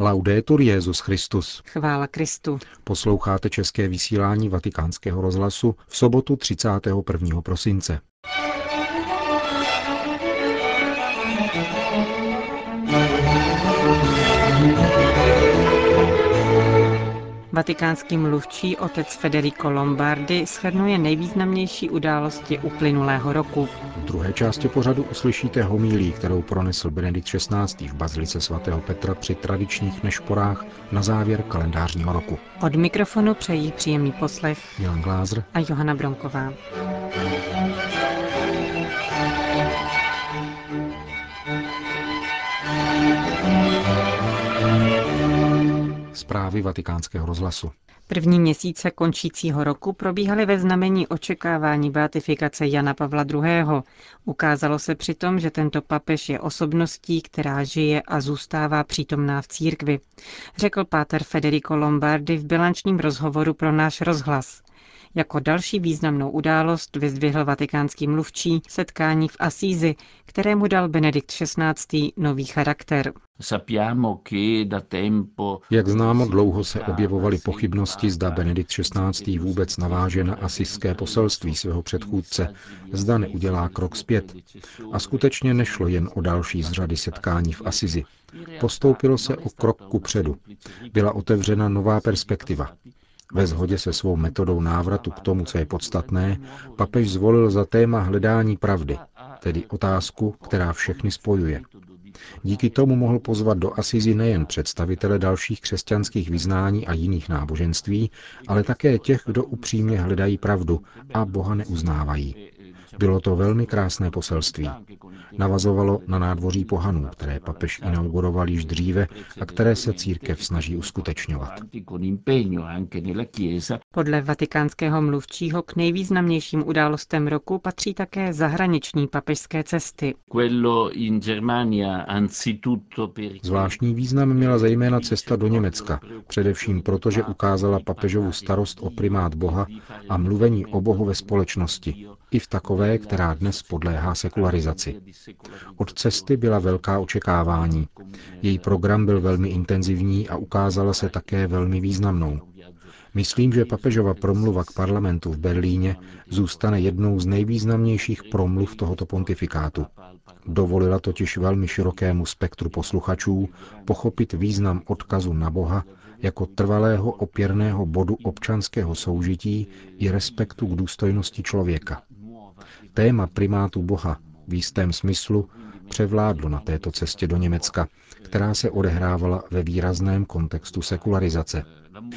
Laudetur Jezus Christus. Chvála Kristu. Posloucháte české vysílání Vatikánského rozhlasu v sobotu 31. prosince. Vatikánský mluvčí otec Federico Lombardi shrnuje nejvýznamnější události uplynulého roku. V druhé části pořadu uslyšíte homílí, kterou pronesl Benedikt XVI. v bazilice svatého Petra při tradičních nešporách na závěr kalendářního roku. Od mikrofonu přejí příjemný poslech Milan Glázer a Johana Bronková. Zprávy vatikánského rozhlasu. První měsíce končícího roku probíhaly ve znamení očekávání beatifikace Jana Pavla II. Ukázalo se přitom, že tento papež je osobností, která žije a zůstává přítomná v církvi, řekl páter Federico Lombardi v bilančním rozhovoru pro náš rozhlas. Jako další významnou událost vyzdvihl vatikánský mluvčí setkání v Asízi, kterému dal Benedikt XVI. nový charakter. Jak známo, dlouho se objevovaly pochybnosti, zda Benedikt XVI. vůbec naváže na asijské poselství svého předchůdce, zda neudělá krok zpět. A skutečně nešlo jen o další z řady setkání v Asizi. Postoupilo se o krok ku předu. Byla otevřena nová perspektiva. Ve shodě se svou metodou návratu k tomu, co je podstatné, papež zvolil za téma hledání pravdy, tedy otázku, která všechny spojuje. Díky tomu mohl pozvat do Asizi nejen představitele dalších křesťanských vyznání a jiných náboženství, ale také těch, kdo upřímně hledají pravdu a Boha neuznávají. Bylo to velmi krásné poselství. Navazovalo na nádvoří pohanů, které papež inauguroval již dříve a které se církev snaží uskutečňovat. Podle vatikánského mluvčího k nejvýznamnějším událostem roku patří také zahraniční papežské cesty. Zvláštní význam měla zejména cesta do Německa, především proto, že ukázala papežovu starost o primát Boha a mluvení o Bohu ve společnosti, i v takové, která dnes podléhá sekularizaci. Od cesty byla velká očekávání. Její program byl velmi intenzivní a ukázala se také velmi významnou. Myslím, že papežova promluva k parlamentu v Berlíně zůstane jednou z nejvýznamnějších promluv tohoto pontifikátu. Dovolila totiž velmi širokému spektru posluchačů pochopit význam odkazu na Boha jako trvalého opěrného bodu občanského soužití i respektu k důstojnosti člověka. Téma primátu Boha v jistém smyslu převládlo na této cestě do Německa, která se odehrávala ve výrazném kontextu sekularizace.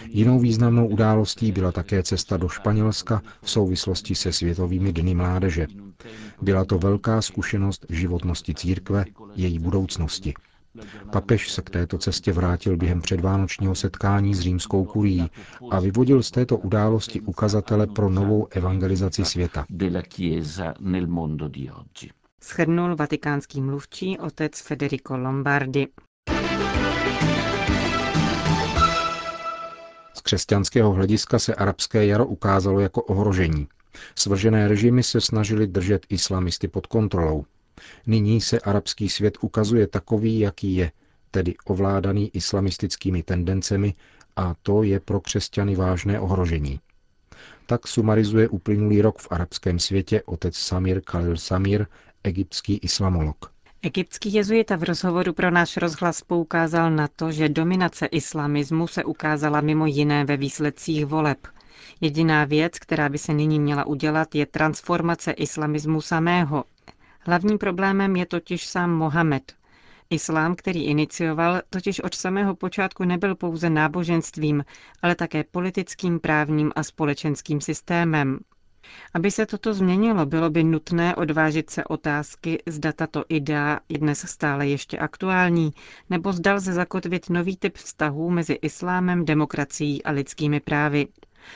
Jinou významnou událostí byla také cesta do Španělska v souvislosti se Světovými dny mládeže. Byla to velká zkušenost životnosti církve, její budoucnosti. Papež se k této cestě vrátil během předvánočního setkání s římskou kurií a vyvodil z této události ukazatele pro novou evangelizaci světa. Schrnul vatikánský mluvčí otec Federico Lombardi. Křesťanského hlediska se arabské jaro ukázalo jako ohrožení. Svržené režimy se snažili držet islamisty pod kontrolou. Nyní se arabský svět ukazuje takový, jaký je, tedy ovládaný islamistickými tendencemi a to je pro křesťany vážné ohrožení. Tak sumarizuje uplynulý rok v arabském světě otec Samir Khalil Samir, egyptský islamolog. Egyptský jezuita v rozhovoru pro náš rozhlas poukázal na to, že dominace islamismu se ukázala mimo jiné ve výsledcích voleb. Jediná věc, která by se nyní měla udělat, je transformace islamismu samého. Hlavním problémem je totiž sám Mohamed. Islám, který inicioval, totiž od samého počátku nebyl pouze náboženstvím, ale také politickým, právním a společenským systémem. Aby se toto změnilo, bylo by nutné odvážit se otázky, zda tato idea je dnes stále ještě aktuální, nebo zda lze zakotvit nový typ vztahů mezi islámem, demokracií a lidskými právy.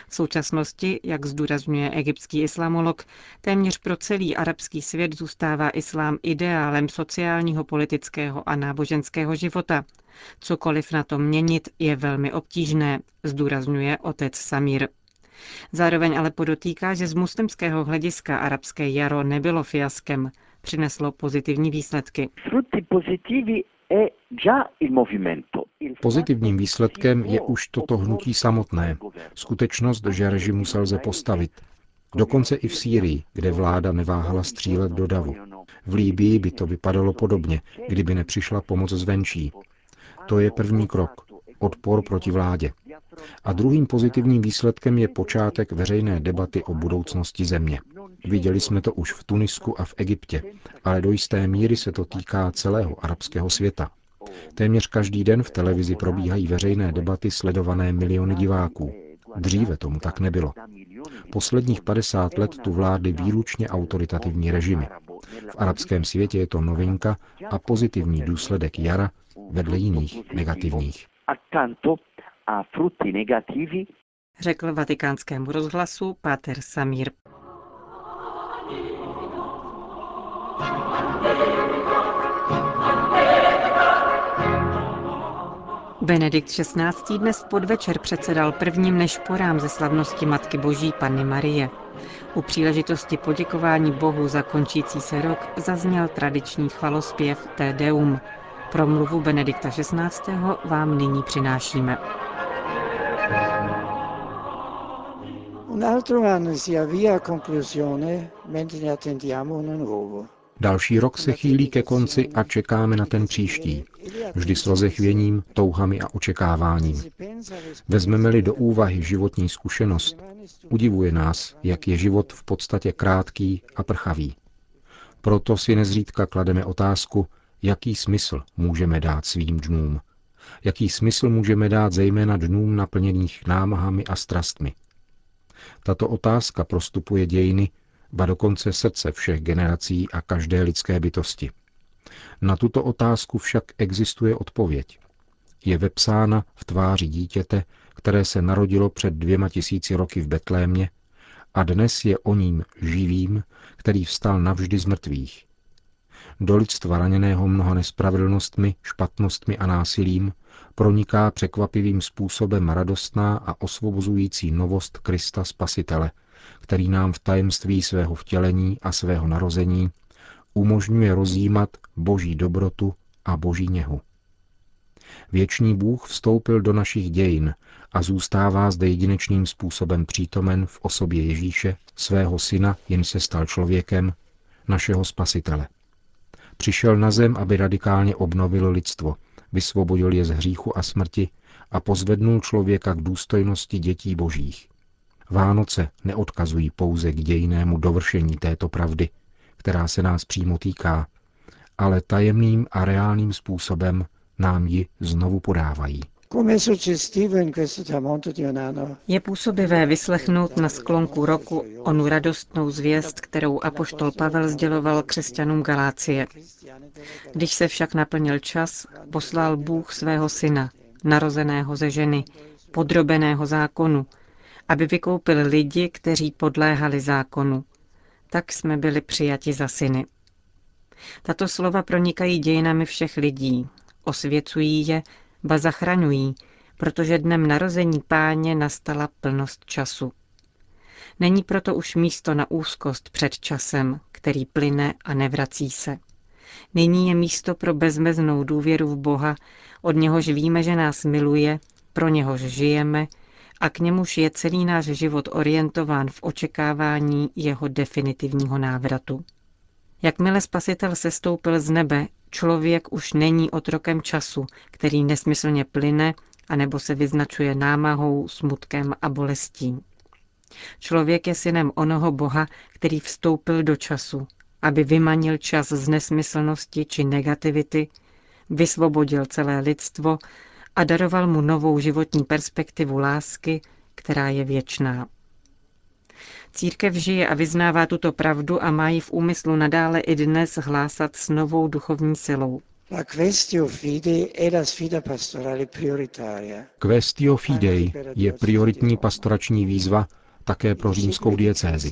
V současnosti, jak zdůrazňuje egyptský islamolog, téměř pro celý arabský svět zůstává islám ideálem sociálního, politického a náboženského života. Cokoliv na tom měnit je velmi obtížné, zdůrazňuje otec Samír. Zároveň ale podotýká, že z muslimského hlediska arabské jaro nebylo fiaskem, přineslo pozitivní výsledky. Pozitivním výsledkem je už toto hnutí samotné, skutečnost, že režimu se lze postavit. Dokonce i v Sýrii, kde vláda neváhala střílet do davu. V Líbii by to vypadalo podobně, kdyby nepřišla pomoc zvenčí. To je první krok. Odpor proti vládě. A druhým pozitivním výsledkem je počátek veřejné debaty o budoucnosti země. Viděli jsme to už v Tunisku a v Egyptě, ale do jisté míry se to týká celého arabského světa. Téměř každý den v televizi probíhají veřejné debaty sledované miliony diváků. Dříve tomu tak nebylo. Posledních 50 let tu vládly výlučně autoritativní režimy. V arabském světě je to novinka a pozitivní důsledek jara vedle jiných negativních. Řekl vatikánskému rozhlasu Páter Samír. Benedikt XVI. dnes podvečer předsedal prvním nešporám ze slavnosti Matky Boží Panny Marie. U příležitosti poděkování Bohu za končící se rok zazněl tradiční chvalospěv Te Deum. Promluvu Benedikta XVI. vám nyní přinášíme. Un altro anno si avvia a conclusione mentre ne attendiamo uno nuovo. Další rok se chýlí ke konci a čekáme na ten příští. Vždy s rozechvěním, touhami a očekáváním. Vezmeme-li do úvahy životní zkušenost, udivuje nás, jak je život v podstatě krátký a prchavý. Proto si nezřídka klademe otázku, jaký smysl můžeme dát svým dnům. Jaký smysl můžeme dát zejména dnům naplněných námahami a strastmi. Tato otázka prostupuje dějiny ba dokonce srdce všech generací a každé lidské bytosti. Na tuto otázku však existuje odpověď. Je vepsána v tváři dítěte, které se narodilo před dvěma tisíci roky v Betlémě a dnes je o ním živým, který vstal navždy z mrtvých. Do lidstva raněného mnoha nespravedlnostmi, špatnostmi a násilím proniká překvapivým způsobem radostná a osvobozující novost Krista Spasitele – který nám v tajemství svého vtělení a svého narození umožňuje rozjímat boží dobrotu a boží něhu. Věčný Bůh vstoupil do našich dějin a zůstává zde jedinečným způsobem přítomen v osobě Ježíše, svého syna, jen se stal člověkem, našeho spasitele. Přišel na zem, aby radikálně obnovil lidstvo, vysvobodil je z hříchu a smrti a pozvednul člověka k důstojnosti dětí božích. Vánoce neodkazují pouze k dějnému dovršení této pravdy, která se nás přímo týká, ale tajemným a reálným způsobem nám ji znovu podávají. Je působivé vyslechnout na sklonku roku onu radostnou zvěst, kterou apoštol Pavel sděloval křesťanům Galácie. Když se však naplnil čas, poslal Bůh svého syna, narozeného ze ženy, podrobeného zákonu, aby vykoupil lidi, kteří podléhali zákonu. Tak jsme byli přijati za syny. Tato slova pronikají dějinami všech lidí, osvěcují je, ba zachraňují, protože dnem narození páně nastala plnost času. Není proto už místo na úzkost před časem, který plyne a nevrací se. Nyní je místo pro bezmeznou důvěru v Boha, od něhož víme, že nás miluje, pro něhož žijeme, a k němuž je celý náš život orientován v očekávání jeho definitivního návratu. Jakmile spasitel sestoupil z nebe, člověk už není otrokem času, který nesmyslně plyne anebo se vyznačuje námahou, smutkem a bolestí. Člověk je synem onoho Boha, který vstoupil do času, aby vymanil čas z nesmyslnosti či negativity, vysvobodil celé lidstvo a daroval mu novou životní perspektivu lásky, která je věčná. Církev žije a vyznává tuto pravdu a má ji v úmyslu nadále i dnes hlásat s novou duchovní silou. Questio Fidei je prioritní pastorační výzva také pro římskou diecézi.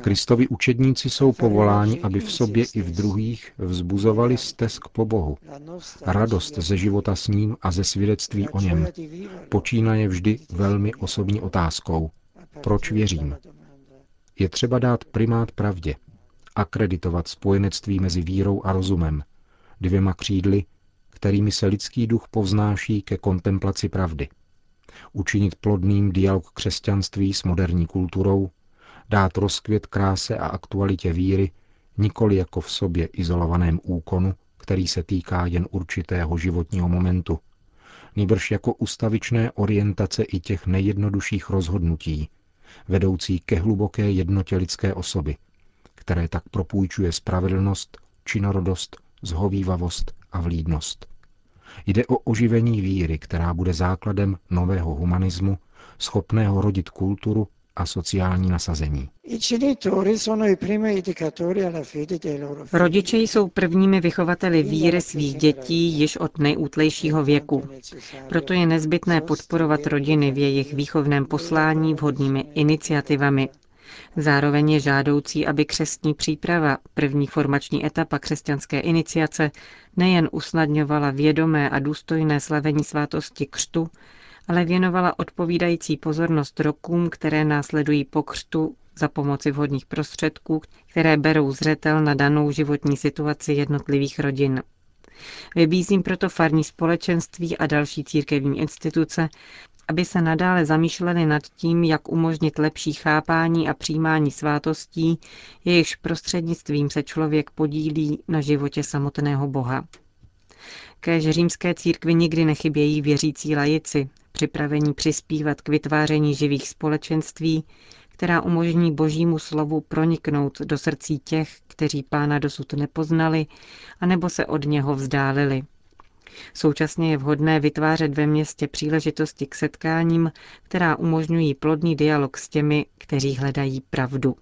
Kristovi učedníci jsou povoláni, aby v sobě i v druhých vzbuzovali stesk po Bohu. Radost ze života s ním a ze svědectví o něm. Počínaje vždy velmi osobní otázkou. Proč věřím? Je třeba dát primát pravdě, akreditovat spojenectví mezi vírou a rozumem, dvěma křídly, kterými se lidský duch povznáší ke kontemplaci pravdy. Učinit plodným dialog křesťanství s moderní kulturou, dát rozkvět kráse a aktualitě víry, nikoli jako v sobě izolovaném úkonu, který se týká jen určitého životního momentu, nýbrž jako ustavičné orientace i těch nejjednodušších rozhodnutí, vedoucí ke hluboké jednotě lidské osoby, které tak propůjčuje spravedlnost, činorodost, zhovývavost a vlídnost. Jde o oživení víry, která bude základem nového humanismu, schopného rodit kulturu a sociální nasazení. Rodiče jsou prvními vychovateli víry svých dětí již od nejútlejšího věku. Proto je nezbytné podporovat rodiny v jejich výchovném poslání vhodnými iniciativami. Zároveň je žádoucí, aby křestní příprava, první formační etapa křesťanské iniciace, nejen usnadňovala vědomé a důstojné slavení svátosti křtu, ale věnovala odpovídající pozornost rokům, které následují po křtu za pomoci vhodných prostředků, které berou zřetel na danou životní situaci jednotlivých rodin. Vybízím proto farní společenství a další církevní instituce, aby se nadále zamýšleli nad tím, jak umožnit lepší chápání a přijímání svátostí, jejichž prostřednictvím se člověk podílí na životě samotného Boha. Kéž římské církvi nikdy nechybějí věřící lajici, připravení přispívat k vytváření živých společenství, která umožní božímu slovu proniknout do srdcí těch, kteří pána dosud nepoznali, anebo se od něho vzdálili. Současně je vhodné vytvářet ve městě příležitosti k setkáním, která umožňují plodný dialog s těmi, kteří hledají pravdu.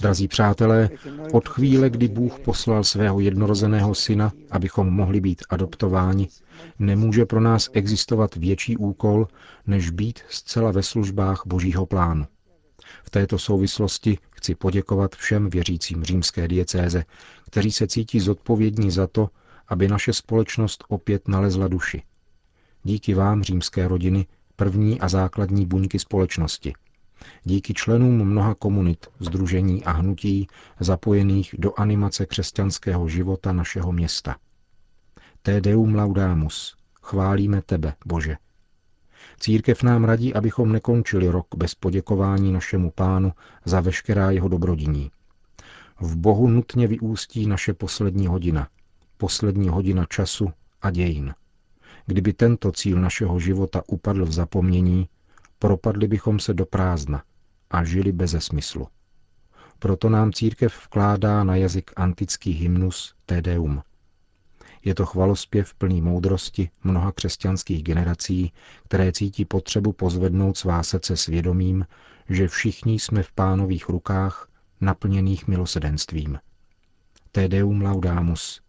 Drazí přátelé, od chvíle, kdy Bůh poslal svého jednorozeného syna, abychom mohli být adoptováni, nemůže pro nás existovat větší úkol, než být zcela ve službách Božího plánu. V této souvislosti chci poděkovat všem věřícím římské diecéze, kteří se cítí zodpovědní za to, aby naše společnost opět nalezla duši. Díky vám, římské rodiny, první a základní buňky společnosti. Díky členům mnoha komunit, združení a hnutí zapojených do animace křesťanského života našeho města. Te deum laudamus, chválíme tebe, Bože. Církev nám radí, abychom nekončili rok bez poděkování našemu pánu za veškerá jeho dobrodiní. V Bohu nutně vyústí naše poslední hodina, poslední hodina času a dějin. Kdyby tento cíl našeho života upadl v zapomnění, propadli bychom se do prázdna a žili beze smyslu. Proto nám církev vkládá na jazyk antický hymnus Tedeum. Je to chvalospěv plný moudrosti mnoha křesťanských generací, které cítí potřebu pozvednout svá srdce svědomím, že všichni jsme v pánových rukách, naplněných milosedenstvím. Tedeum laudamus,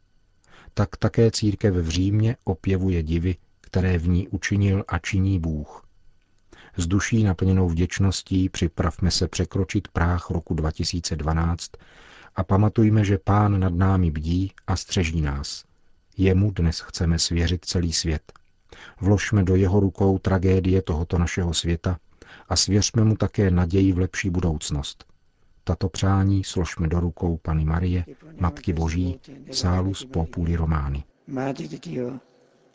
tak také církev v Římě opěvuje divy, které v ní učinil a činí Bůh. S duší naplněnou vděčností připravme se překročit práh roku 2012 a pamatujme, že Pán nad námi bdí a střeží nás. Jemu dnes chceme svěřit celý svět. Vložme do jeho rukou tragédie tohoto našeho světa a svěřme mu také naději v lepší budoucnost. Tato přání složme do rukou Pany Marie, Matky Boží, Salus Populi Romani.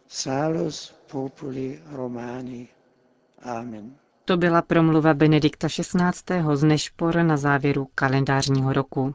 Salus Populi Romani. Amen. To byla promluva Benedikta XVI. z Nešpor na závěru kalendářního roku.